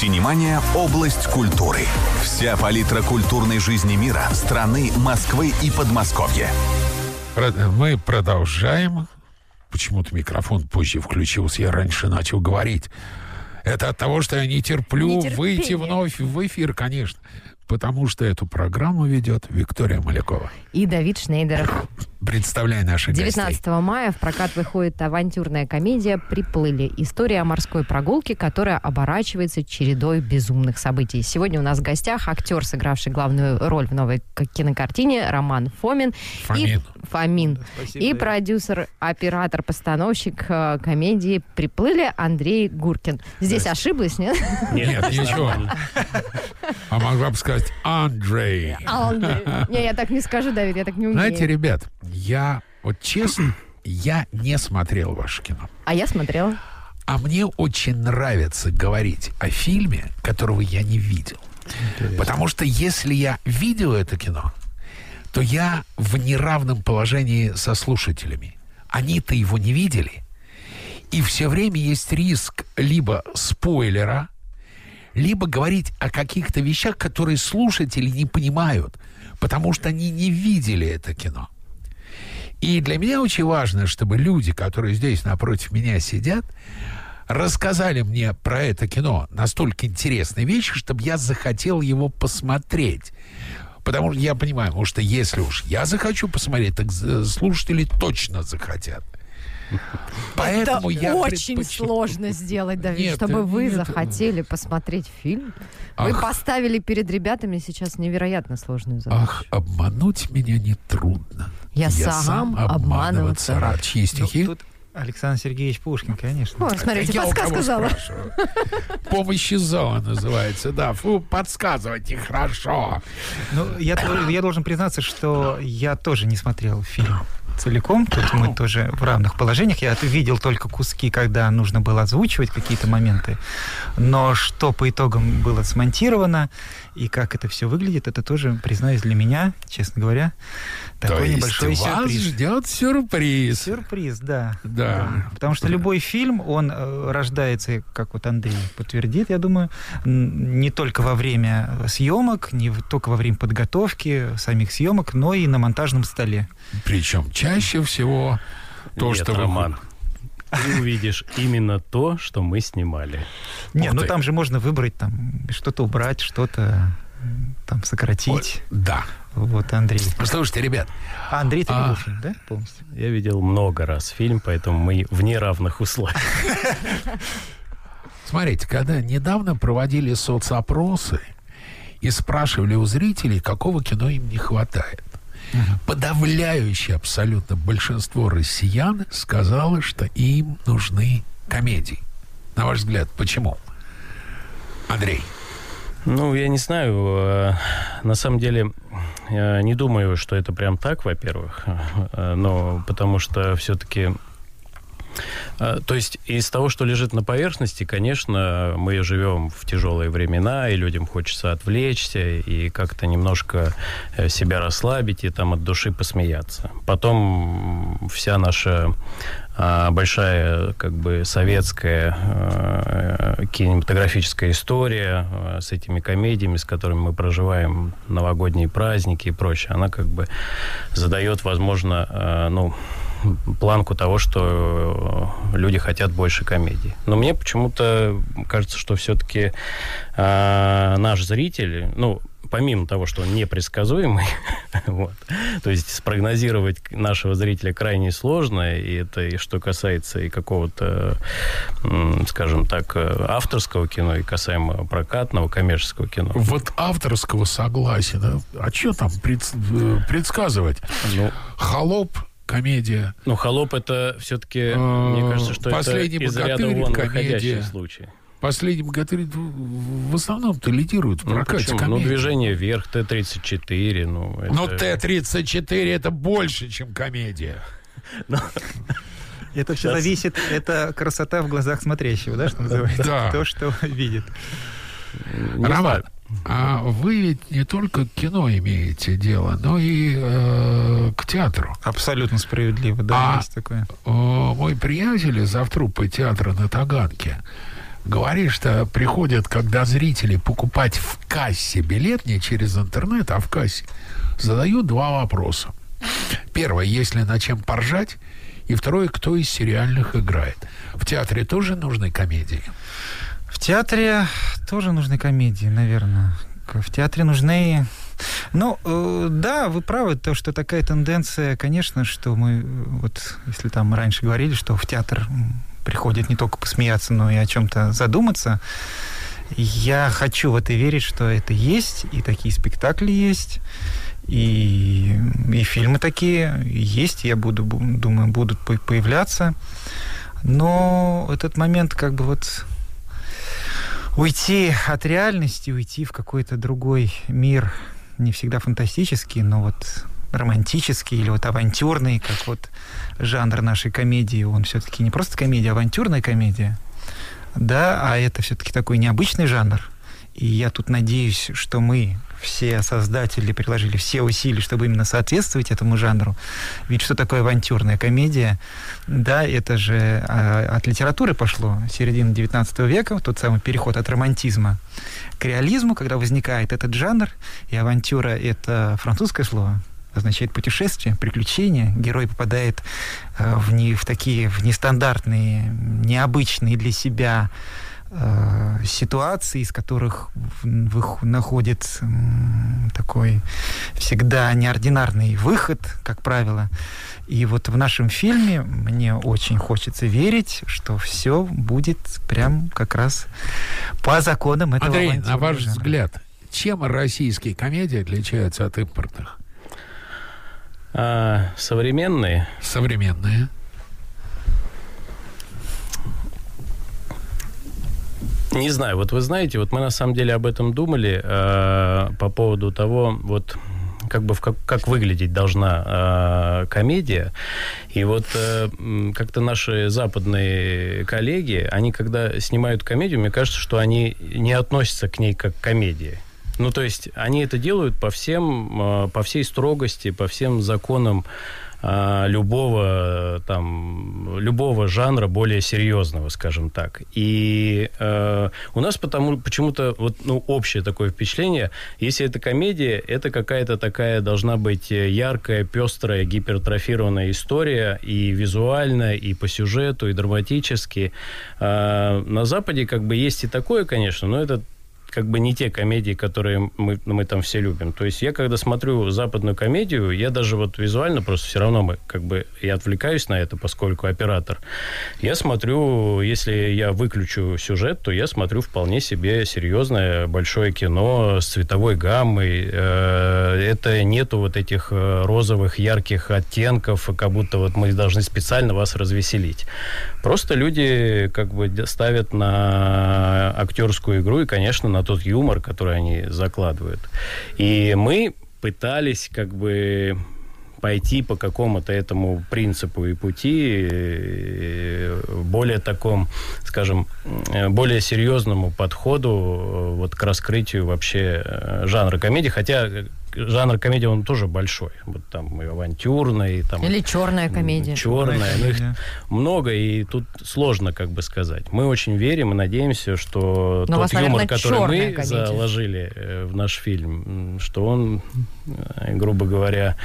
Синемания – область культуры. Вся палитра культурной жизни мира, страны, Москвы и Подмосковья. Мы продолжаем. Почему-то микрофон позже включился, я раньше начал говорить. Это от того, что я не терплю Нетерпение. выйти вновь в эфир, конечно. Потому что эту программу ведет Виктория Малякова. И Давид Шнейдеров. Представляй наших 19 гостей. мая в прокат выходит авантюрная комедия «Приплыли». История о морской прогулке, которая оборачивается чередой безумных событий. Сегодня у нас в гостях актер, сыгравший главную роль в новой кинокартине Роман Фомин. Фомин. И, Фомин. Спасибо. И продюсер, оператор, постановщик э, комедии «Приплыли» Андрей Гуркин. Здесь ошиблась, нет? Нет, ничего. А могла бы сказать Андрей. Андрей. Не, я так не скажу, Давид, я так не умею. Знаете, ребят, я вот честно, я не смотрел ваше кино. А я смотрела. А мне очень нравится говорить о фильме, которого я не видел. Потому что если я видел это кино, то я в неравном положении со слушателями. Они-то его не видели. И все время есть риск либо спойлера, либо говорить о каких-то вещах, которые слушатели не понимают, потому что они не видели это кино. И для меня очень важно, чтобы люди, которые здесь напротив меня сидят, рассказали мне про это кино настолько интересные вещи, чтобы я захотел его посмотреть. Потому что я понимаю, что если уж я захочу посмотреть, так слушатели точно захотят. Поэтому это я очень предпоч- сложно сделать, Давид, Нет, чтобы э, вы нет, захотели посмотреть фильм. Вы Ах. поставили перед ребятами сейчас невероятно сложную задачу. Ах, обмануть меня нетрудно. Я сам обманываться рад. Чьи Ну, стихи? тут Александр Сергеевич Пушкин, конечно. О, смотрите, Я у кого подсказка сказала. спрашиваю? Помощь из зала называется, да. Фу, подсказывайте хорошо. Ну, я, я должен признаться, что я тоже не смотрел фильм целиком. Тут мы тоже в равных положениях. Я видел только куски, когда нужно было озвучивать какие-то моменты. Но что по итогам было смонтировано и как это все выглядит, это тоже, признаюсь, для меня, честно говоря, такой То есть небольшой вас сюрприз. ждет сюрприз. Сюрприз, да. Да. Потому что любой фильм, он э, рождается, как вот Андрей подтвердит, я думаю, не только во время съемок, не только во время подготовки самих съемок, но и на монтажном столе. Причем чаще всего то, Нет, что вы- Роман, ты увидишь именно то, что мы снимали. Не, ну там же можно выбрать, там, что-то убрать, что-то там сократить. Да. Вот, Андрей. Слушайте, ребят, А Андрей, ты А. фильм, да, полностью? Я видел много раз фильм, поэтому мы в неравных условиях. смотрите, когда недавно проводили соцопросы и спрашивали у зрителей, какого кино им не хватает, подавляющее абсолютно большинство россиян сказало, что им нужны комедии. На ваш взгляд, почему? Андрей. Ну, я не знаю. э, На самом деле, не думаю, что это прям так, во-первых. Э, Но потому что все-таки... То есть из того, что лежит на поверхности, конечно, мы живем в тяжелые времена, и людям хочется отвлечься и как-то немножко э, себя расслабить и там от души посмеяться. Потом вся наша а, большая как бы советская э, кинематографическая история э, с этими комедиями, с которыми мы проживаем новогодние праздники и прочее, она как бы задает, возможно, э, ну планку того, что э, люди хотят больше комедий. Но мне почему-то кажется, что все-таки э, наш зритель, ну, помимо того, что он непредсказуемый, вот, то есть спрогнозировать нашего зрителя крайне сложно, и это и что касается и какого-то, скажем так, э, авторского кино, и касаемо прокатного, коммерческого кино. Вот авторского согласия, да? а что там э, предсказывать? Ну, Холоп, комедия. ну, «Холоп» это все-таки, Э, мне кажется, что «Последний это из ряда богатырь», вон комедия. выходящий случай. Последний богатырь в основном-то лидирует в Ну, прокате почему? Ну, комедии. движение вверх, Т-34, ну... это- Но Т-34 это больше, чем комедия. Это все зависит, это красота в глазах смотрящего, да, что называется? Да. То, что видит. Роман. А вы ведь не только к кино имеете дело, но и э, к театру. Абсолютно справедливо, да, А- есть такое. Э, мой приятель из автруппы театра на Таганке говоришь, что приходят, когда зрители покупать в кассе билет, не через интернет, а в кассе, задают два вопроса. Первое, есть ли на чем поржать? И второе, кто из сериальных играет? В театре тоже нужны комедии? В театре тоже нужны комедии, наверное. В театре нужны... Ну, э, да, вы правы, то, что такая тенденция, конечно, что мы, вот, если там раньше говорили, что в театр приходит не только посмеяться, но и о чем-то задуматься, я хочу в это верить, что это есть, и такие спектакли есть, и, и фильмы такие есть, я буду, думаю, будут появляться. Но этот момент как бы вот уйти от реальности, уйти в какой-то другой мир, не всегда фантастический, но вот романтический или вот авантюрный, как вот жанр нашей комедии, он все-таки не просто комедия, а авантюрная комедия, да, а это все-таки такой необычный жанр. И я тут надеюсь, что мы все создатели приложили все усилия, чтобы именно соответствовать этому жанру. Ведь что такое авантюрная комедия? Да, это же а, от литературы пошло, середина 19 века, тот самый переход от романтизма к реализму, когда возникает этот жанр, и авантюра — это французское слово, означает путешествие, приключение. Герой попадает э, в, не, в такие в нестандартные, необычные для себя э, ситуации, из которых находит такой всегда неординарный выход, как правило. И вот в нашем фильме мне очень хочется верить, что все будет прям как раз по законам этого Андрей, на ваш жанра. взгляд, чем российские комедии отличаются от импортных? А, современные? Современные. Не знаю, вот вы знаете, вот мы на самом деле об этом думали э, по поводу того, вот как бы как, как выглядеть должна э, комедия. И вот э, как-то наши западные коллеги, они когда снимают комедию, мне кажется, что они не относятся к ней как к комедии. Ну, то есть они это делают по всем, э, по всей строгости, по всем законам а, любого там любого жанра более серьезного, скажем так. И э, у нас потому почему-то вот ну общее такое впечатление, если это комедия, это какая-то такая должна быть яркая, пестрая, гипертрофированная история и визуально, и по сюжету, и драматически. Э, на Западе как бы есть и такое, конечно, но это как бы не те комедии, которые мы, мы там все любим. То есть я, когда смотрю западную комедию, я даже вот визуально просто все равно мы, как бы я отвлекаюсь на это, поскольку оператор. Я смотрю, если я выключу сюжет, то я смотрю вполне себе серьезное большое кино с цветовой гаммой. Э, это нету вот этих э, розовых ярких оттенков, как будто вот мы должны специально вас развеселить. Просто люди как бы ставят на актерскую игру и, конечно, на тот юмор, который они закладывают. И мы пытались как бы пойти по какому-то этому принципу и пути, э, более таком, скажем, э, более серьезному подходу э, вот к раскрытию вообще жанра комедии. Хотя жанр комедии, он тоже большой. Вот там и авантюрная, и там... Или черная комедия. Черная. Ну, их много, и тут сложно как бы сказать. Мы очень верим и надеемся, что Но тот вас, юмор, наверное, который мы комедия. заложили э, в наш фильм, что он, э, грубо говоря,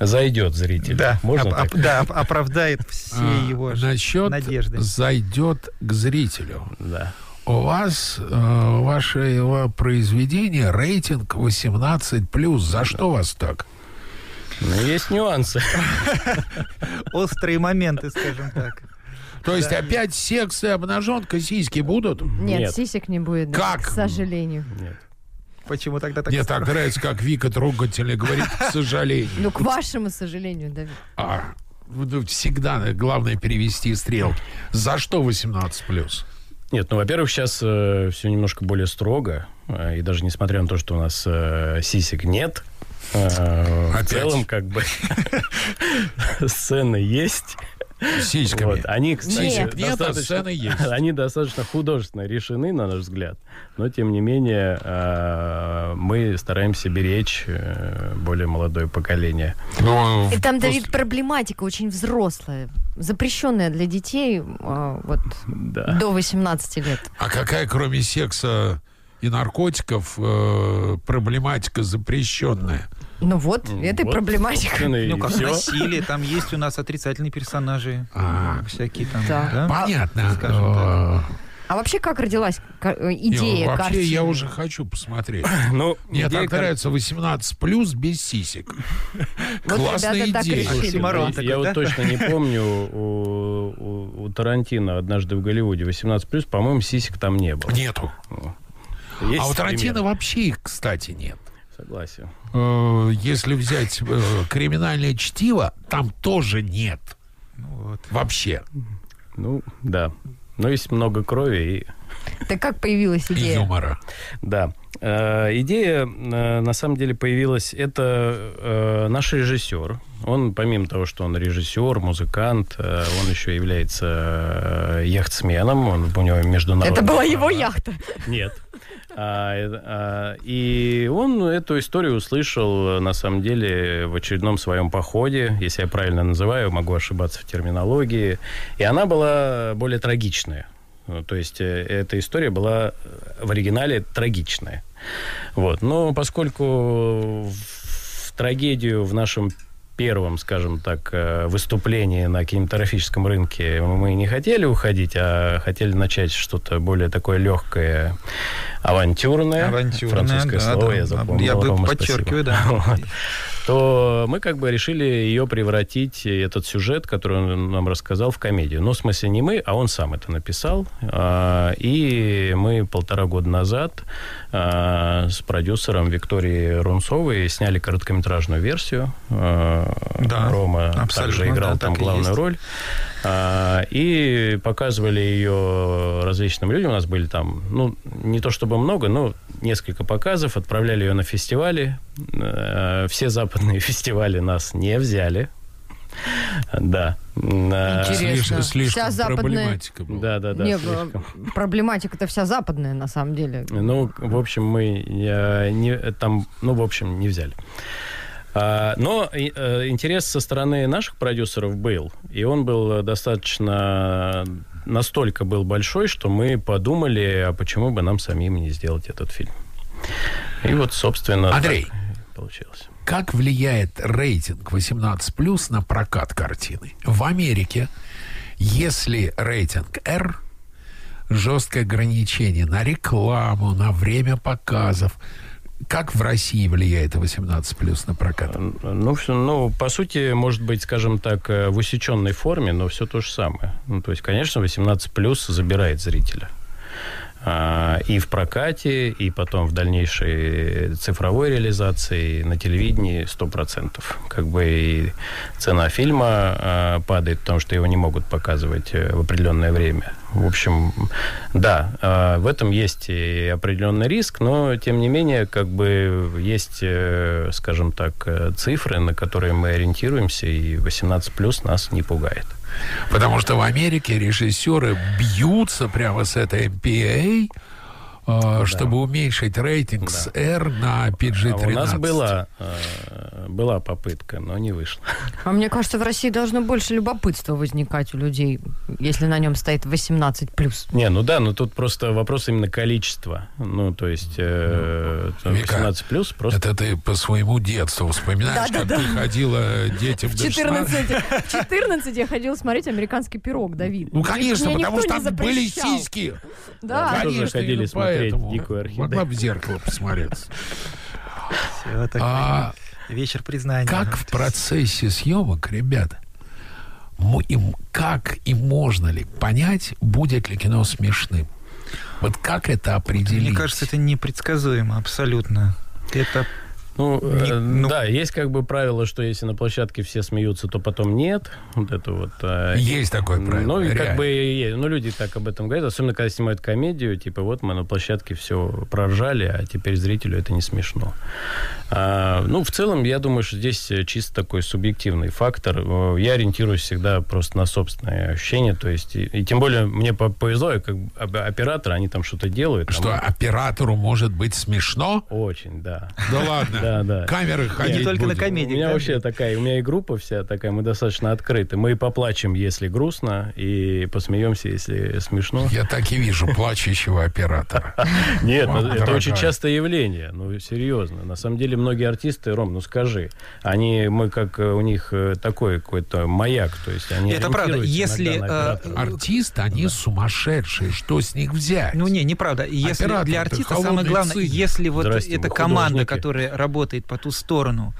зайдет зрителю. Да, Можно оп- так? да оправдает все а, его насчет надежды. зайдет к зрителю. Да у вас, э, ваше его произведение, рейтинг 18+. За что вас так? Ну, есть нюансы. Острые моменты, скажем так. То есть да. опять секс и обнаженка, сиськи будут? Нет, Нет. сисек не будет. Да, как? К сожалению. Нет. Почему тогда так Мне так нравится, как Вика трогательно говорит, к сожалению. Ну, к вашему сожалению, Давид. А, всегда главное перевести стрелки. За что 18+. Нет, ну, во-первых, сейчас э, все немножко более строго. Э, и даже несмотря на то, что у нас э, сисек нет, э, в целом, как бы, сцены есть. Сиськами. Вот. Они, кстати, Нет. Нет, а достаточно, сцены есть. они достаточно художественно решены, на наш взгляд. Но, тем не менее, э, мы стараемся беречь э, более молодое поколение. Ну, И там, Давид, проблематика очень взрослая, запрещенная для детей э, вот, Да. до 18 лет. А какая, кроме секса и наркотиков, э, проблематика запрещенная? Ну вот, М, это вот, проблематика. Ну, как всё. насилие, там есть у нас отрицательные персонажи. А. Всякие там, Да. да? Понятно. скажем Э, А вообще как родилась э, идея Вообще, картины? я уже хочу посмотреть. Ну, Мне идея так кар- нравится 18 плюс без сисек. Вот Классная идея. Я, такой, я да? вот точно не помню, у, у- у Тарантино однажды в Голливуде 18+, по-моему, сисек там не было. Нету. Есть А у Тарантино вообще их, кстати, нет. Согласен. Э, Если взять э, криминальное чтиво, там тоже нет. Ну, вот. Вообще. Ну, да. Но есть много крови и Так как появилась И идея? юмора. Да. Э, идея, э, на самом деле, появилась... Это э, наш режиссер. Он, помимо того, что он режиссер, музыкант, э, он еще является э, яхтсменом. Он, у него международный... Это была его яхта. Нет. А, э, а, и он эту историю услышал, на самом деле, в очередном своем походе, если я правильно называю, могу ошибаться в терминологии. И она была более трагичная. Ну, То есть эта история была в оригинале трагичная. Вот. Но поскольку в трагедию в нашем первом, скажем так, э, выступлении на кинематографическом рынке мы не хотели уходить, а хотели начать что-то более такое легкое, авантюрное. Авантюрное, Французское да, слово да. я запомнил. Я бы Рома, подчеркиваю, спасибо. да. Вот. То мы как бы решили ее превратить, этот сюжет, который он нам рассказал, в комедию. Ну, в смысле, не мы, а он сам это написал. А, И мы полтора года назад а, с продюсером Викторией Рунцовой сняли короткометражную версию. А, Да, Рома также играл да, там главную роль. А, И показывали ее различным людям. У нас были там, ну, не то чтобы много, но несколько показов. Отправляли ее на фестивали. Э, Все западные фестивали нас не взяли. Да. А, Интересно. Слишком, слишком Вся западная- проблематика была. Да, да, да. Не, слишком. э, проблематика-то вся западная, на самом деле. Ну, в общем, мы э, не, там, ну, в общем, не взяли. А, Но э, интерес со стороны наших продюсеров был, и он был достаточно настолько был большой, что мы подумали, а почему бы нам самим не сделать этот фильм. И вот, собственно, Андрей. получилось. Как влияет рейтинг 18+, на прокат картины? В Америке, если рейтинг R, жесткое ограничение на рекламу, на время показов, как в России влияет 18+, на прокат? Ну, ну, по сути, может быть, скажем так, э, в усеченной форме, но все то же самое. Ну, то есть, конечно, 18 плюс забирает зрителя. А, и в прокате, и потом в дальнейшей цифровой реализации на телевидении 100%. Как бы и цена фильма а, падает, потому что его не могут показывать э, в определенное время. В общем, да, а, в этом есть и определенный риск, но тем не менее, как бы есть, э, скажем так, э, цифры, на которые мы ориентируемся, и 18 плюс нас не пугает. Потому что в Америке режиссеры бьются прямо с этой MPA, э, чтобы уменьшить рейтинг с R на PG-13. А у нас была, э, была попытка, но не вышло. А мне кажется, в России должно больше любопытства возникать у людей, если на нем стоит 18 плюс. Не, ну да, но тут просто вопрос именно количества. Ну, то есть э, там Вика, 18 плюс просто... Это ты по своему детству вспоминаешь, как ты ходила детям В до 16? 14, в 14 я ходила смотреть «Американский пирог», Давид. Ну, конечно, Мне потому что там были сиськи. Да. Тоже Конечно, ходили именно смотреть. «Дикую орхидею». Могла бы в зеркало посмотреться. Всё, так А вечер признания. как в процессе съемок, ребята, им, как и можно ли понять, будет ли кино смешным? Вот как это определить? Мне кажется, это непредсказуемо абсолютно. Это Ну, Не- э, ну- да, есть как бы правило, что если на площадке все смеются, то потом нет. Вот это вот. э, Есть такое правило. Ну, и как реально. бы, и- ну, люди так об этом говорят, особенно когда снимают комедию, типа, вот мы на площадке все проржали, а теперь зрителю это не смешно. А, ну, в целом, я думаю, что здесь э, чисто такой субъективный фактор. Э, Я ориентируюсь всегда просто на собственные ощущения, то есть, и, и тем более мне по- повезло, я как оператор, они там что-то делают. Что там оператору может быть смешно? Очень, да. Да ладно. Да, да. Камеры ходить только на комедии. У меня вообще такая, у меня и группа вся такая, мы достаточно открыты. Мы и поплачем, если грустно, и посмеемся, если смешно. Я так и вижу плачущего оператора. Нет, это очень частое явление, ну, серьезно. На самом деле, многие артисты, Ром, ну скажи, они, мы как э, у них э, такой какой-то маяк, то есть они Это правда. Если, э, оператора. Артисты, они сумасшедшие. Что с них взять? Ну не, неправда. Если Оператор-то для артиста самое главное, циник. если вот Здрасте, эта команда, которая работает по ту сторону,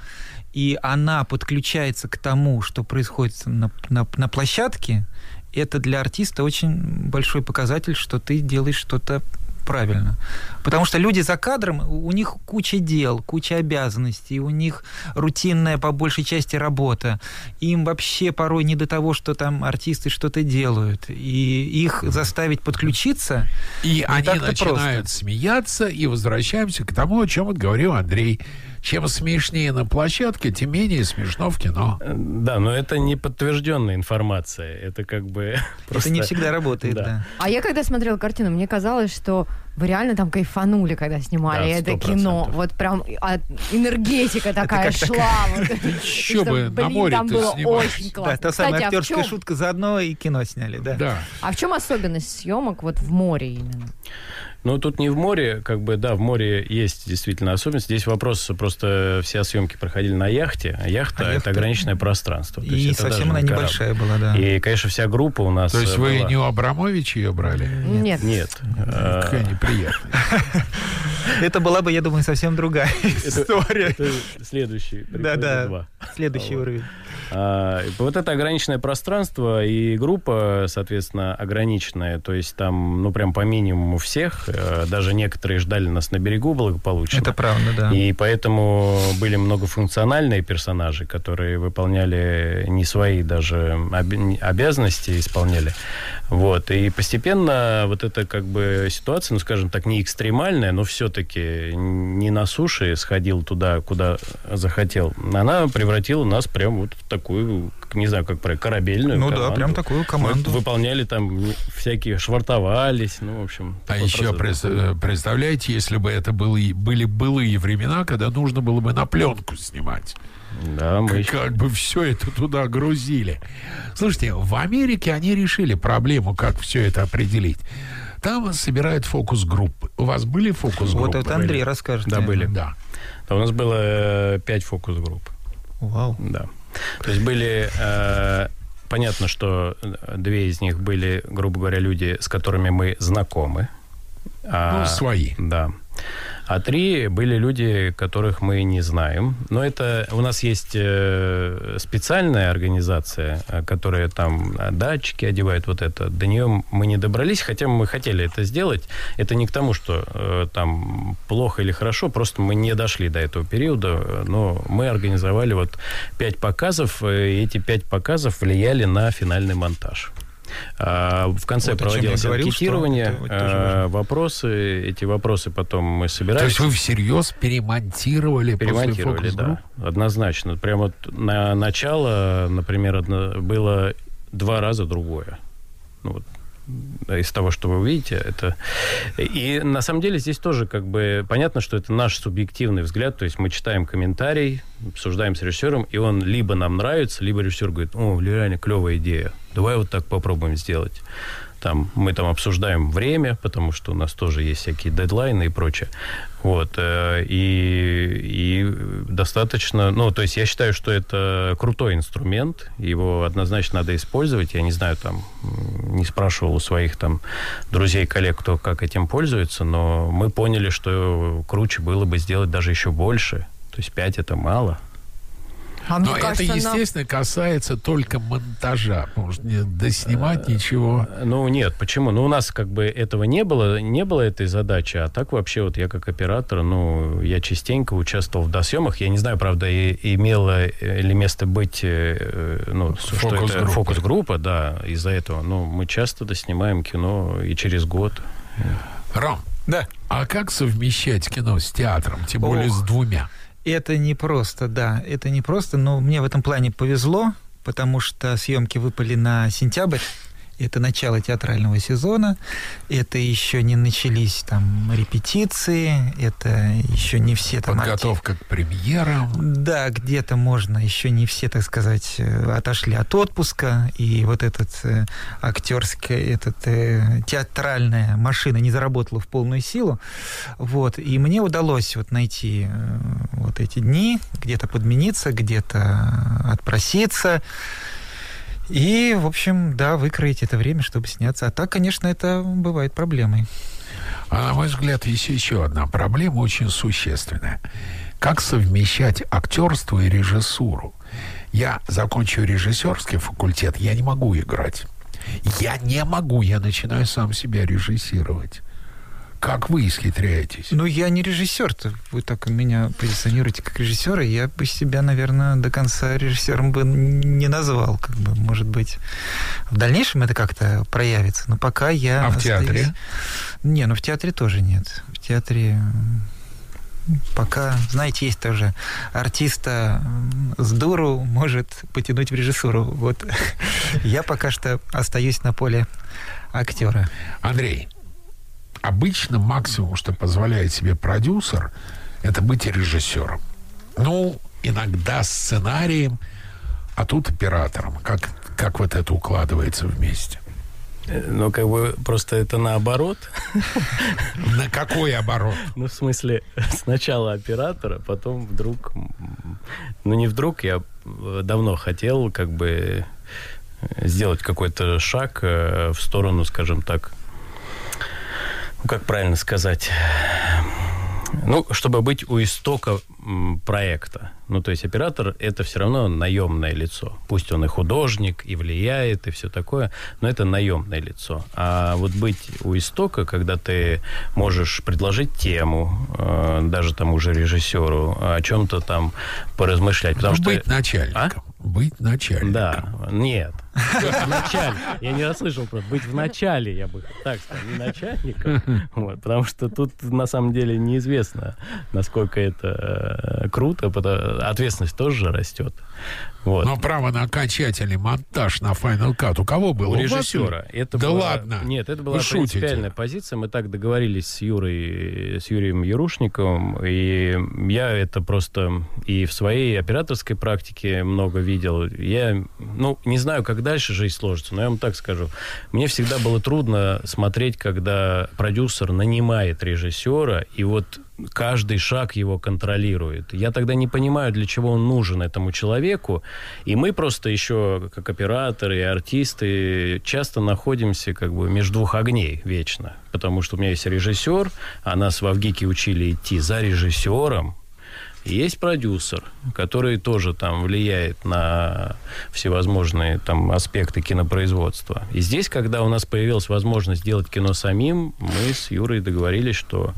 и она подключается к тому, что происходит на, на, на площадке, это для артиста очень большой показатель, что ты делаешь что-то правильно. Потому что люди за кадром, у них куча дел, куча обязанностей, у них рутинная по большей части работа. Им вообще порой не до того, что там артисты что-то делают. И их заставить подключиться И они начинают просто. смеяться, и возвращаемся к тому, о чем вот говорил Андрей. Чем смешнее на площадке, тем менее смешно в кино. Э, Да, но это не подтвержденная информация. Это как бы просто... Это не всегда работает, Да. да. А я когда смотрела картину, мне казалось, что вы реально там кайфанули, когда снимали Да, это 100%. кино. Вот прям а, энергетика такая шла. Еще Что, бы на море там было очень классно. Та самая а актерская шутка заодно и кино сняли, да. Да. А в чем особенность съемок вот в море именно? Ну, тут не в море, как бы, да, в море есть действительно особенность. Здесь вопрос, просто все съемки проходили на яхте, а яхта, А это ограниченное пространство. То И есть это совсем она небольшая была, да. И, конечно, вся группа у нас То есть э, вы была- не у Абрамовича ее брали? Нет. Нет. э, Какая неприятная. Это была бы, я думаю, совсем другая история. следующий. Да, да. два. Следующий уровень. А, вот это ограниченное пространство и группа, соответственно, ограниченная. То есть там, ну, прям по минимуму всех. э, Даже некоторые ждали нас на берегу благополучно. Это правда, да. И поэтому были многофункциональные персонажи, которые выполняли не свои даже обязанности, исполняли. Вот. И постепенно вот эта как бы ситуация, ну, скажем так, не экстремальная, но все-таки не на суше сходил туда, куда захотел. Она превратила нас прям вот в такую, не знаю, как про корабельную Ну да, команду. прям такую команду. Мы выполняли там всякие, швартовались, ну, в общем. А еще процесс представляете, если бы это были, были былые времена, когда нужно было бы на пленку снимать. Да, мы Как, еще- как бы все это туда грузили. Слушайте, в Америке они решили проблему, как все это определить. Там собирают фокус-группы. У вас были фокус-группы? Вот это Андрей расскажет. Да, были. Да. Да, у нас было э, пять фокус-групп. Вау. Да. То есть были... э, понятно, что две из них были, грубо говоря, люди, с которыми мы знакомы. А, Ну, свои. Да. А три были люди, которых мы не знаем. Но это у нас есть э, специальная организация, э, которая там э, датчики одевает, вот это. До нее мы не добрались, хотя мы хотели это сделать. Это не к тому, что там плохо или хорошо, просто мы не дошли до этого периода. Но мы организовали вот пять показов, и эти пять показов влияли на финальный монтаж. А, В конце Вот проводилось говорил, что анкетирование, это вот тоже э, важно. вопросы, эти вопросы потом мы собирали. То есть вы всерьез перемонтировали, Перемонтировали, после да, однозначно. Прямо вот на начало, например, одно- было два раза другое. Ну, вот, из того, что вы увидите, это... И на самом деле здесь тоже как бы понятно, что это наш субъективный взгляд, то есть мы читаем комментарий, обсуждаем с режиссером, и он либо нам нравится, либо режиссер говорит, о, реально клевая идея, давай вот так попробуем сделать. Там, мы там обсуждаем время, потому что у нас тоже есть всякие дедлайны и прочее. Вот. э, И, и достаточно... Ну, то есть я считаю, что это крутой инструмент. Его однозначно надо использовать. Я не знаю, там, не спрашивал у своих там друзей, коллег, кто как этим пользуется, но мы поняли, что круче было бы сделать даже еще больше. То есть пять это мало. А Но кажется, это, естественно, касается только монтажа. Потому что не доснимать ничего. Ну, нет, почему? Ну, у нас как бы этого не было, не было этой задачи, а так вообще вот я как оператор, ну, я частенько участвовал в досъемах. Я не знаю, правда, и, имело ли место быть, э, ну, что это Фокус-группа. фокус-группа, да, из-за этого. Ну, мы часто доснимаем кино и через год. Ром, Да. а как совмещать кино с театром? Тем более Ох. с двумя. Это не просто, да, это не просто, но мне в этом плане повезло, потому что съемки выпали на сентябрь. Это начало театрального сезона, это еще не начались там репетиции, это еще не все там... арти- Подготовка к премьерам. Да, где-то можно, еще не все, так сказать, э, отошли от отпуска, и вот этот э, актерская, этот э, театральная машина не заработала в полную силу, вот, и мне удалось вот найти э, вот эти дни, где-то подмениться, где-то отпроситься, и, в общем, да, выкроить это время, чтобы сняться. А так, конечно, это бывает проблемой. А на мой взгляд, есть еще одна проблема очень существенная. Как совмещать актерство и режиссуру? Я закончу режиссерский факультет, я не могу играть. Я не могу, я начинаю сам себя режиссировать. Как вы исхитряетесь? Ну, я не режиссер. -то. Вы так меня позиционируете как режиссера. Я бы себя, наверное, до конца режиссером бы не назвал. Как бы, может быть, в дальнейшем это как-то проявится. Но пока я... А в остаюсь- театре? Не, ну в театре тоже нет. В театре пока, знаете, есть тоже артиста с дуру может потянуть в режиссуру. Вот я пока что остаюсь на поле актера. Андрей, обычно максимум, что позволяет себе продюсер, это быть режиссером. Ну, иногда сценарием, а тут оператором. Как, как вот это укладывается вместе? Ну, как бы просто это наоборот. На какой оборот? Ну, в смысле, сначала оператора, потом вдруг... Ну, не вдруг, я э, давно хотел как бы э, сделать какой-то шаг в сторону, скажем так, ну, как правильно сказать, ну, чтобы быть у истока проекта. Ну, то есть оператор – это все равно наемное лицо. Пусть он и художник, и влияет, и все такое, но это наемное лицо. А вот быть у истока, когда ты можешь предложить тему, э, даже тому же режиссеру, о чем-то там поразмышлять. Потому Ну, что... быть начальником. Быть начальником. Да, нет. В начале. Я не расслышал просто. Быть в начале, я бы так сказал, не начальником. Вот, потому что тут на самом деле неизвестно, насколько это э, круто. потому- Ответственность тоже же растет. Вот. Но право на окончательный монтаж на Final Cut у кого было? У У вас? режиссера. Это да была- ладно. Нет, это была Вы шутите. принципиальная позиция. Мы так договорились с Юрой, с Юрием Ярушниковым, и я это просто и в своей операторской практике много видел. Я, ну, не знаю, как дальше жизнь сложится, но я вам так скажу. Мне всегда было трудно смотреть, когда продюсер нанимает режиссера, и вот каждый шаг его контролирует. Я тогда не понимаю, для чего он нужен этому человеку. И мы просто еще, как операторы и артисты, часто находимся как бы между двух огней вечно. Потому что у меня есть режиссер, а нас в Авгике учили идти за режиссером, есть продюсер, который тоже там влияет на всевозможные там аспекты кинопроизводства. И здесь, когда у нас появилась возможность делать кино самим, мы с Юрой договорились, что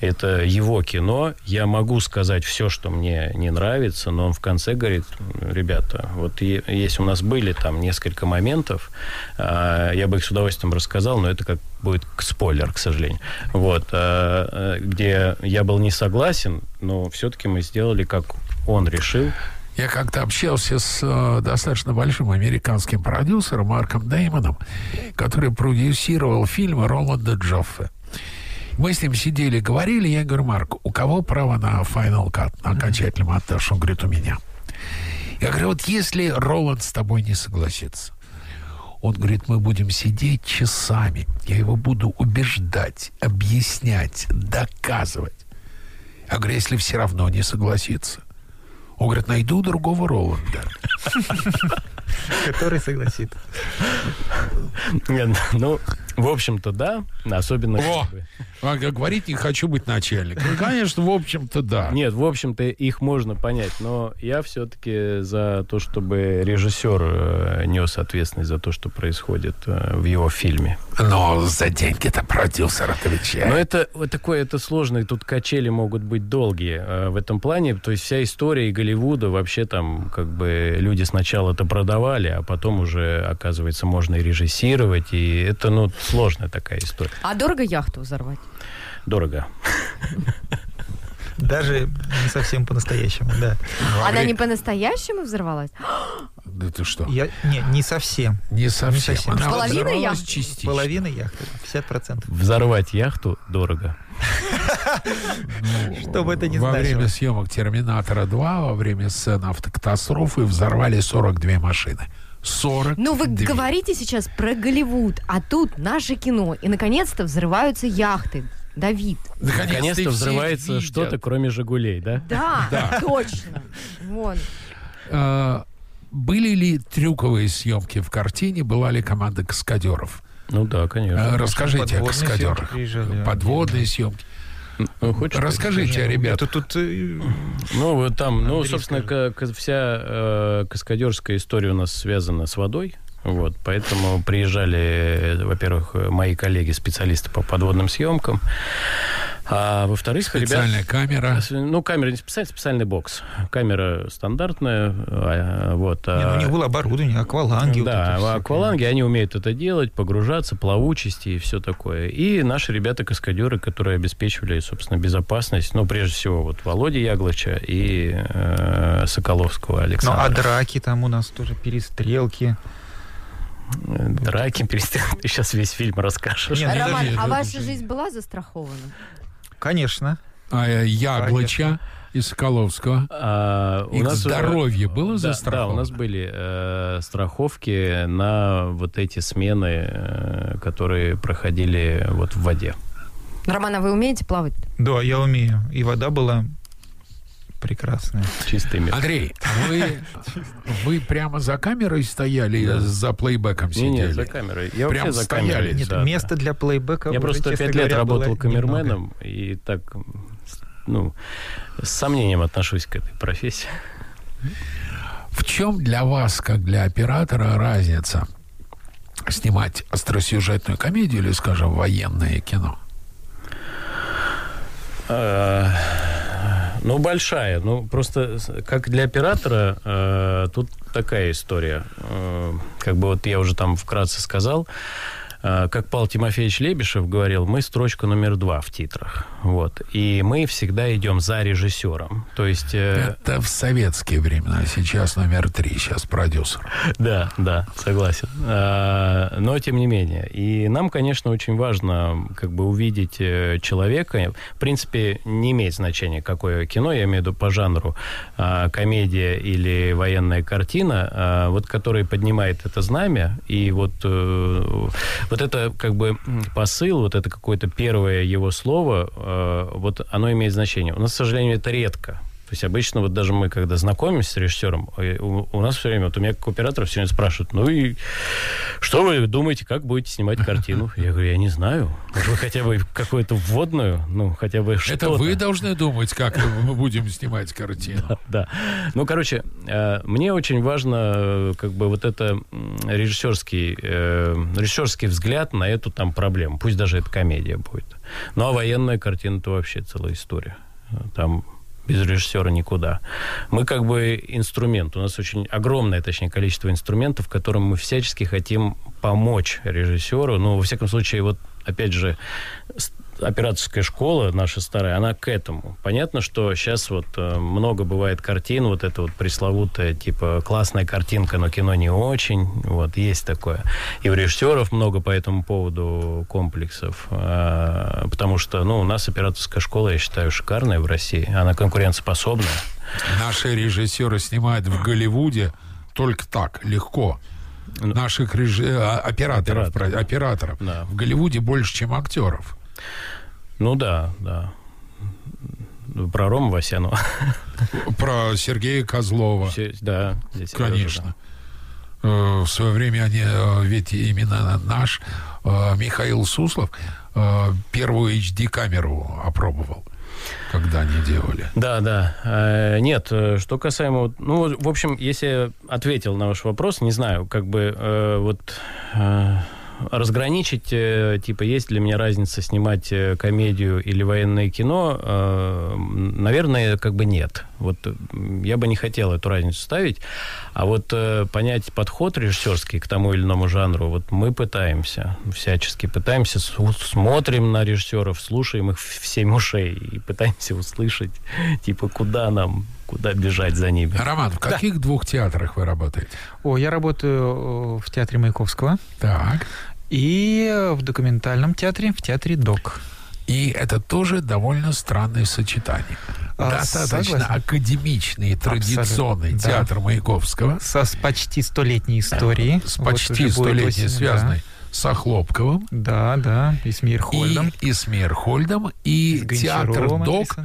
это его кино. Я могу сказать все, что мне не нравится, но он в конце говорит, ребята, вот если у нас были там несколько моментов, а, я бы их с удовольствием рассказал, но это как будет спойлер, к сожалению. Вот, а, а, где я был не согласен, но все-таки мы сделали, как он решил. Я как-то общался с э, достаточно большим американским продюсером Марком Деймоном, который продюсировал фильмы Роланда Джоффе. Мы с ним сидели, говорили, я говорю, Марк, у кого право на Final Cut, на окончательный монтаж? Он говорит, у меня. Я говорю, вот если Роланд с тобой не согласится, он говорит, мы будем сидеть часами, я его буду убеждать, объяснять, доказывать. Говорю, если все равно не согласится, он говорит, найду другого Роланда. Который согласится. Нет, Ну, В общем-то, да. Особенно... О! А, Говорить не хочу быть начальником. Ну, Конечно, в общем-то, да. Нет, в общем-то, их можно понять, но я все-таки за то, чтобы режиссер э, нес ответственность за то, что происходит э, в его фильме. Но за деньги-то продюсер Но отвечает. это вот такое, это сложно, и тут качели могут быть долгие э, в этом плане. То есть вся история и Голливуда вообще там как бы люди сначала это продавали, а потом уже, оказывается, можно и режиссировать, и это, ну, сложная такая история. А дорого яхту взорвать? Дорого. Даже не совсем по-настоящему, да. Она не по-настоящему взорвалась? Да ты что? Я, не, не совсем. Не совсем. совсем. Она Половина яхты? частично. Половина яхты, 50%. Взорвать яхту дорого. Что бы это ни Во значило. время съемок «Терминатора 2», во время сцены автокатастрофы взорвали 42 машины. 40. Ну, вы говорите сейчас про Голливуд, а тут наше кино. И, наконец-то, взрываются яхты. Давид. Наконец-то все взрывается видят. что-то, кроме «Жигулей», да? Да, точно. Вон. А, были ли трюковые съемки в картине? Была ли команда каскадеров? Ну да, конечно. А, Расскажите о каскадерах. Подводные съемки. Ну, хочешь Расскажите, ребята. Это тут э, Ну, вот там, ну, Андрей, собственно, скажи. ка- ка- вся э, каскадерская история у нас связана с водой. Вот, поэтому приезжали, э, во-первых, э, мои коллеги, специалисты по подводным съемкам, а во-вторых, Специальная ребят- камера. Ну, камера не специальный, специальный бокс. Камера стандартная, а, вот. не, ну, у а- них было оборудование, акваланги. вот да, всё, акваланги, они умеют это делать, погружаться, плавучести и все такое. И наши ребята-каскадеры, которые обеспечивали, собственно, безопасность, ну, прежде всего, вот Володя Яглыча и э, Соколовского Ну, Александра. а драки там у нас тоже, перестрелки. Драки, перестрелки, ты сейчас весь фильм расскажешь. Не, ну, Роман, а ваша жизнь была застрахована? Конечно. А, э, Яглыча и Соколовского. А, у Их нас уже- здоровье было да, застраховано? Да, у нас были э, страховки на вот эти смены, э, которые проходили вот в воде. Роман, а вы умеете плавать? Да, я умею. И вода была прекрасная. Чистый мир. Андрей, вы, вы прямо за камерой стояли или за плейбеком сидели? не, за камерой. Я Прям вообще за стояли? камерой. Нет, да, места для плейбека Я уже, просто пять лет говоря, работал камерменом и так, ну, с сомнением отношусь к этой профессии. В чем для вас, как для оператора, разница снимать остросюжетную комедию или, скажем, военное кино? Ну, большая. Ну, просто как для оператора э, тут такая история. Э, как бы вот я уже там вкратце сказал. Э, как Павел Тимофеевич Лебешев говорил, мы строчка номер два в титрах. Вот. И мы всегда идем за режиссером. То есть... э, Это в советские времена. Сейчас номер три, сейчас продюсер. Да, да, согласен. А, Но тем не менее. И нам, конечно, очень важно как бы увидеть э, человека. В принципе, не имеет значения, какое кино, я имею в виду по жанру, а, комедия или военная картина, а, вот который поднимает это знамя, и вот, э, вот это как бы посыл, вот это какое-то первое его слово, э, вот оно имеет значение. У нас, к сожалению, это редко. То есть обычно вот даже мы, когда знакомимся с режиссером, э, у, у нас все время, вот у меня как оператора все время спрашивают, ну и что вы думаете, как будете снимать картину? Я говорю, я не знаю. Может, вы хотя бы какую-то вводную, ну, хотя бы что-то. Это вы должны думать, как мы будем снимать картину. Да. Ну, короче, э, мне очень важно, э, как бы, вот это режиссерский, режиссерский взгляд на эту там проблему. Пусть даже это комедия будет. Ну, а военная картина это вообще целая история. Там без режиссера никуда. Мы как бы инструмент. У нас очень огромное, точнее, количество инструментов, которым мы всячески хотим помочь режиссеру. Ну, во всяком случае, вот опять же, операторская школа наша старая, она к этому. Понятно, что сейчас вот э, много бывает картин, вот это вот пресловутая, типа, классная картинка, но кино не очень. Вот, есть такое. И у режиссеров много по этому поводу комплексов. А, потому что, ну, у нас операторская школа, я считаю, шикарная в России. Она конкурентоспособная. Наши режиссеры снимают в Голливуде только так, легко. Наших режи- а, операторов, Операторов. операторов. Да. В Голливуде больше, чем актеров. Ну да, да. Про Рому Васянова. Про Сергея Козлова. Все- да, здесь Конечно. Э, В свое время они, э, ведь именно наш э, Михаил Суслов первую HD-камеру опробовал, когда они делали. Да, да. Э, Нет, э, что касаемо... Ну, в общем, если я ответил на ваш вопрос, не знаю, как бы э, вот разграничить, э, типа, есть для меня разница снимать э, комедию или военное кино, э, наверное, как бы нет. Вот я бы не хотел эту разницу ставить, а вот понять подход режиссерский к тому или иному жанру, вот мы пытаемся, всячески пытаемся, смотрим на режиссеров, слушаем их в семь ушей и пытаемся услышать, типа, куда нам, куда бежать за ними. Роман, в каких двух театрах вы работаете? О, я работаю в театре Маяковского Так. И в документальном театре, в театре ДОК. И это тоже довольно странное сочетание. А, Достаточно согласен. академичный, традиционный да. театр Маяковского Со с почти столетней историей. с Вот почти будет столетней связанной с Охлопковым Да, да, да, и с Мирхольдом. и, и с Мейерхольдом, и с театр ДОК,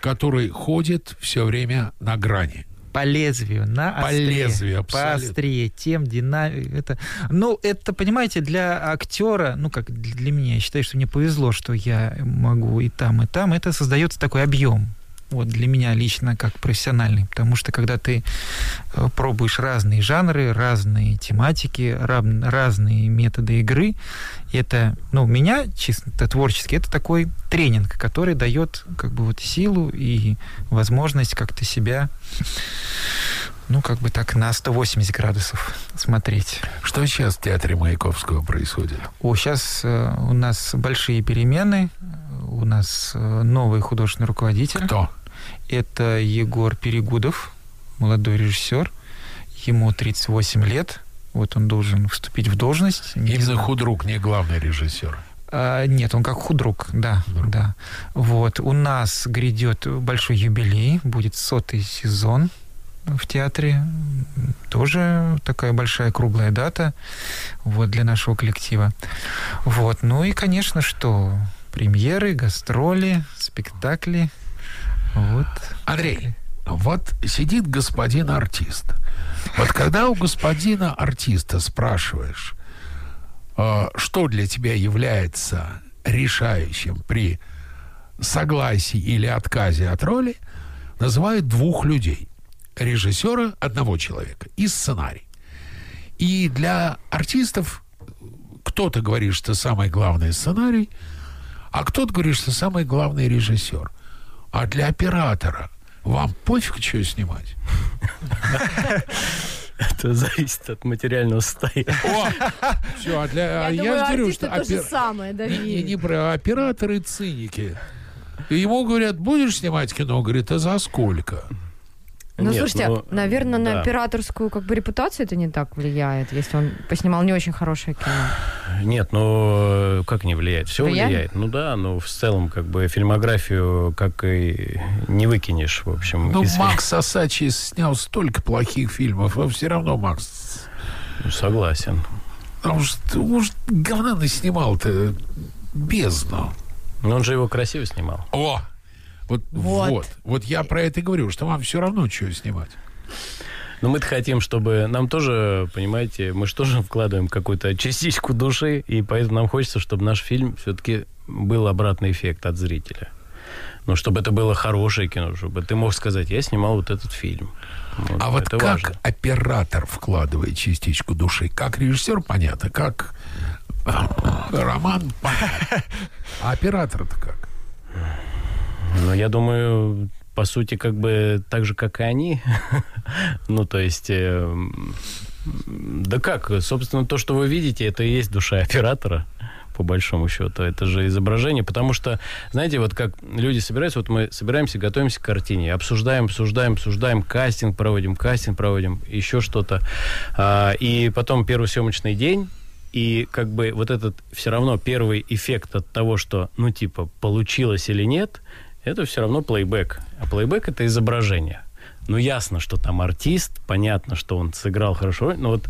который ходит все время на грани. По лезвию, на По острие. лезвию, По абсолютно. острее, тем динамик. Это, ну, это, понимаете, для актера, ну, как для меня, я считаю, что мне повезло, что я могу и там, и там. Это создается такой объем. Вот для меня лично как профессиональный. Потому что когда ты э, пробуешь разные жанры, разные тематики, разные методы игры, это, ну, меня чисто творчески, это такой тренинг, который дает как бы вот силу и возможность как-то себя ну, как бы так на 180 градусов смотреть. Что сейчас в театре Маяковского происходит? О, сейчас э, у нас большие перемены. У нас э, новый художественный руководитель. Кто? Это Егор Перегудов, молодой режиссер. Ему 38 лет. Вот он должен вступить в должность. Не Именно знаю. худрук, не главный режиссер. А, нет, он как худрук, да, Худрук. да. Вот у нас грядет большой юбилей, будет сотый сезон в театре, тоже такая большая круглая дата, вот для нашего коллектива. Вот, ну и, конечно, что премьеры, гастроли, спектакли, вот. Андрей, вот сидит господин артист. Вот когда у господина артиста спрашиваешь, э, что для тебя является решающим при согласии или отказе от роли, называют двух людей. Режиссера одного человека и сценарий. И для артистов кто-то говорит, что самый главный сценарий, а кто-то говорит, что самый главный режиссер. А для оператора вам пофиг, что снимать? Это зависит от материального состояния. О, все, а для, а Я думаю, же говорю, что то же опер- самое, да? не, не, не про операторы циники. И ему говорят, будешь снимать кино? Говорит, а за сколько? Ну, Нет, слушайте, ну, наверное, на да. операторскую как бы репутацию это не так влияет, если он поснимал не очень хорошее кино. Нет, ну как не влияет? Все Влияет? влияет. Ну да, ну в целом как бы фильмографию как и не выкинешь, в общем. Ну, из Макс Сасачи снял столько плохих фильмов, а все равно Макс... Ну, Согласен. Потому что, может, говна наснимал-то бездну. Но он же его красиво снимал. О! Вот, Вот. вот. Вот я про это и говорю, что вам все равно что снимать. Но мы-то хотим, чтобы нам тоже, понимаете, мы же тоже вкладываем какую-то частичку души, и поэтому нам хочется, чтобы наш фильм все-таки был обратный эффект от зрителя. Ну, чтобы это было хорошее кино, чтобы ты мог сказать, я снимал вот этот фильм. Вот, А вот как важно. оператор вкладывает частичку души? Как режиссер, понятно, как а, роман, понятно. А оператор-то как? Ну, я думаю, по сути, как бы так же, как и они. ну, то есть... э, да как? Собственно, то, что вы видите, это и есть душа оператора по большому счету. Это же изображение, потому что, знаете, вот как люди собираются, вот мы собираемся, готовимся к картине, обсуждаем, обсуждаем, обсуждаем, кастинг проводим, кастинг проводим, еще что-то. А, и потом первый съемочный день, и как бы вот этот все равно первый эффект от того, что, ну, типа, получилось или нет, это все равно плейбэк. А плейбэк — это изображение. Ну, ясно, что там артист, понятно, что он сыграл хорошо, но вот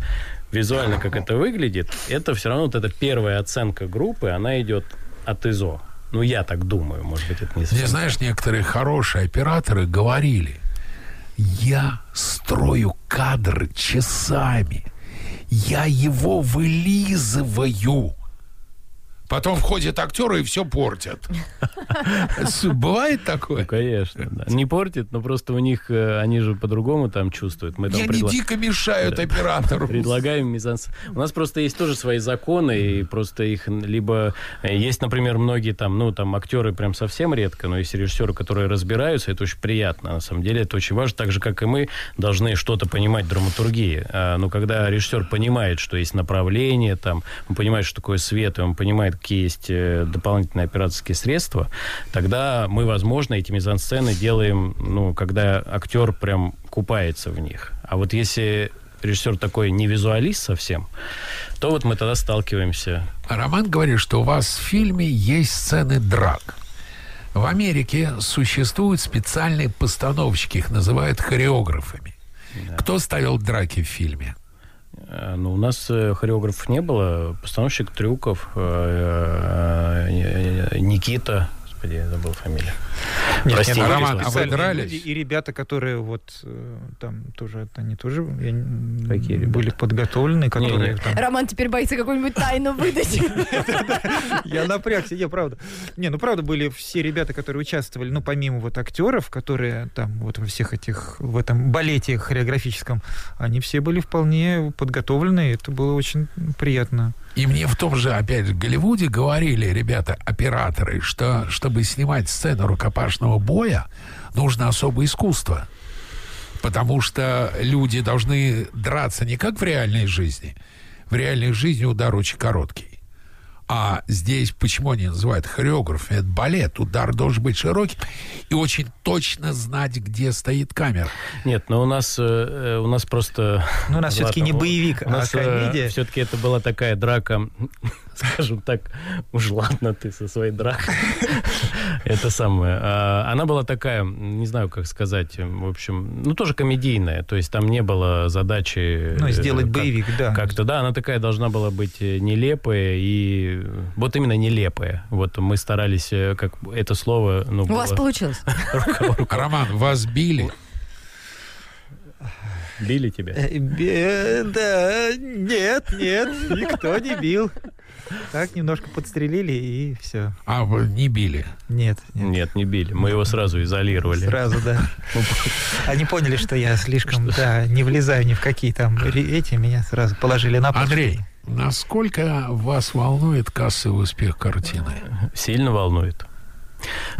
визуально, как это выглядит, это все равно вот эта первая оценка группы, она идет от ИЗО. Ну, я так думаю, может быть, это не совсем Мне, знаешь, некоторые хорошие операторы говорили, я строю кадры часами. я его вылизываю. Потом входят актеры и все портят. Бывает такое? Ну, конечно, да. Не портит, но просто у них, э, они же по-другому там чувствуют. Мы там Я не дико мешают оператору. Предлагаем мизанс. У нас просто есть тоже свои законы, и просто их либо... э, Есть, например, многие там, ну, там, актеры прям совсем редко, но есть режиссеры, которые разбираются, это очень приятно. На самом деле это очень важно. Так же, как и мы, должны что-то понимать в драматургии. А, Но когда режиссер понимает, что есть направление, там, он понимает, что такое свет, и он понимает, какие есть э, дополнительные операторские средства, тогда мы, возможно, эти мизансцены делаем, ну, когда актер прям купается в них. А вот если режиссер такой не визуалист совсем, то вот мы тогда сталкиваемся. Роман говорит, что у вас в фильме есть сцены драк. В Америке существуют специальные постановщики, их называют хореографами. Кто ставил драки в фильме? Э, Ну, у нас э, хореографов не было. Постановщик трюков э, Никита. Господи, я забыл фамилию. Нет, Прости, нет, Роман, а вы дрались? люди И ребята, которые вот э, там тоже, они тоже я не- Какие ребята? были подготовлены, которые Не-не. там... Роман теперь боится какую-нибудь тайну выдать. Я напрягся, не, правда. Не, ну правда были все ребята, которые участвовали, ну помимо вот актеров, которые там вот во всех этих, в этом балете хореографическом, они все были вполне подготовлены, и это было очень приятно. И мне в том же, опять же, Голливуде говорили, ребята, операторы, что чтобы снимать сцену рукопашного боя, нужно особое искусство. Потому что люди должны драться не как в реальной жизни. В реальной жизни удар очень короткий. А здесь почему они называют хореограф? Это балет. Удар должен быть широкий и очень точно знать, где стоит камера. Нет, но у нас, э, э, у нас просто... Ну, у нас все-таки не боевик, У а нас комедия. все-таки это была такая драка, скажем так, уж ладно ты со своей дракой. Это самое. А, Она была такая, не знаю, как сказать, в общем, ну, тоже комедийная. То есть там не было задачи... Ну, э, сделать как- боевик, да. Как-то, да, она такая должна была быть э, нелепая и... Вот именно нелепая. Вот мы старались, э, как это слово... Ну, У вас получилось. Роман, вас били? Били тебя? Э, Да, нет, нет, никто не бил. Так, немножко подстрелили, и все. А вы не били? Нет, нет. Нет, не били. Мы его сразу изолировали. Сразу, да. Они поняли, что я слишком, да, не влезаю ни в какие там эти, меня сразу положили на пол. Андрей, насколько вас волнует кассовый успех картины? Сильно волнует.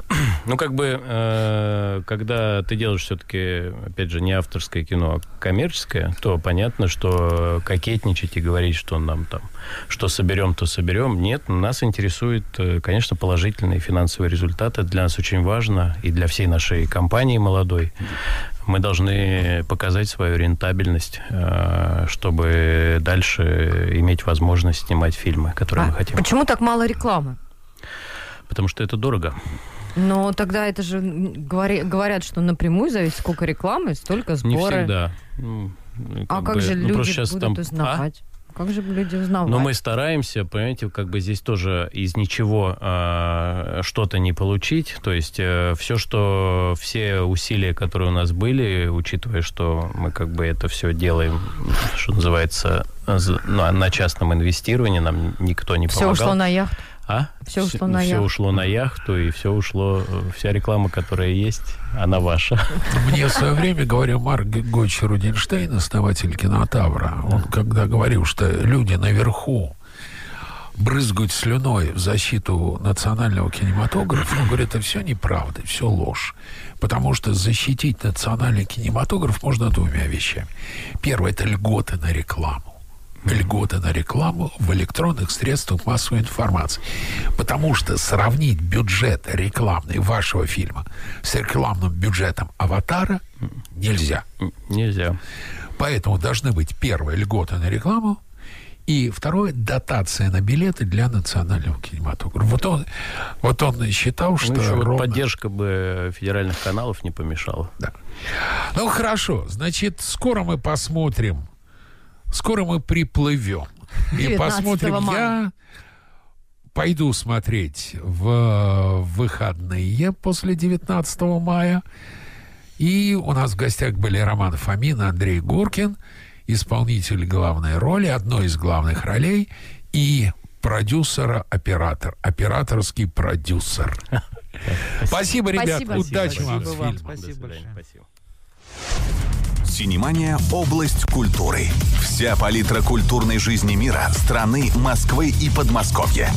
Ну, как бы, э, когда ты делаешь все-таки, опять же, не авторское кино, а коммерческое, то понятно, что кокетничать и говорить, что нам там, что соберем, то соберем. Нет, нас интересует, э, конечно, положительные финансовые результаты. Для нас очень важно, и для всей нашей компании молодой, мы должны показать свою рентабельность, э, чтобы дальше иметь возможность снимать фильмы, которые мы А хотим. Почему так мало рекламы? Потому что это дорого. Но тогда это же говори- говорят, что напрямую зависит, сколько рекламы, столько Не сборы. всегда. Ну, А как бы, же ну, люди будут там- А? узнавать? Как же люди узнавать? Но мы стараемся, понимаете, как бы здесь тоже из ничего а, что-то не получить. То есть все, что все усилия, которые у нас были, учитывая, что мы как бы это все делаем, что называется, ну, на частном инвестировании, нам никто не Все помогал. ушло на яхту. А? Всё ушло на Все яхту. ушло на яхту, и все ушло, э, вся реклама, которая есть, она ваша. Мне в свое время говорил Марк Гойч Рудинштейн, основатель кинотавра. Он когда говорил, что люди наверху брызгают слюной в защиту национального кинематографа, он говорит, это все неправда, все ложь. Потому что защитить национальный кинематограф можно двумя вещами. Первое – это льготы на рекламу льготы на рекламу в электронных средствах массовой информации. Потому что сравнить бюджет рекламный вашего фильма с рекламным бюджетом «Аватара» нельзя. Нельзя. Поэтому должны быть первое льготы на рекламу и второе дотация на билеты для национального кинематографа. Вот он, вот он считал, что Ну, еще вот ровно- поддержка бы федеральных каналов не помешала. Да. Ну хорошо, значит, скоро мы посмотрим, скоро мы приплывем и 19 посмотрим. мая. Я пойду смотреть в выходные после 19 мая. И у нас в гостях были Роман Фомин, Андрей Гуркин. исполнитель главной роли, одной из главных ролей, и продюсера-оператор, операторский продюсер. Спасибо, ребят. Спасибо. Удачи вам с фильмом. Спасибо большое. Спасибо. Синемания – область культуры. Вся палитра культурной жизни мира, страны, Москвы и Подмосковья.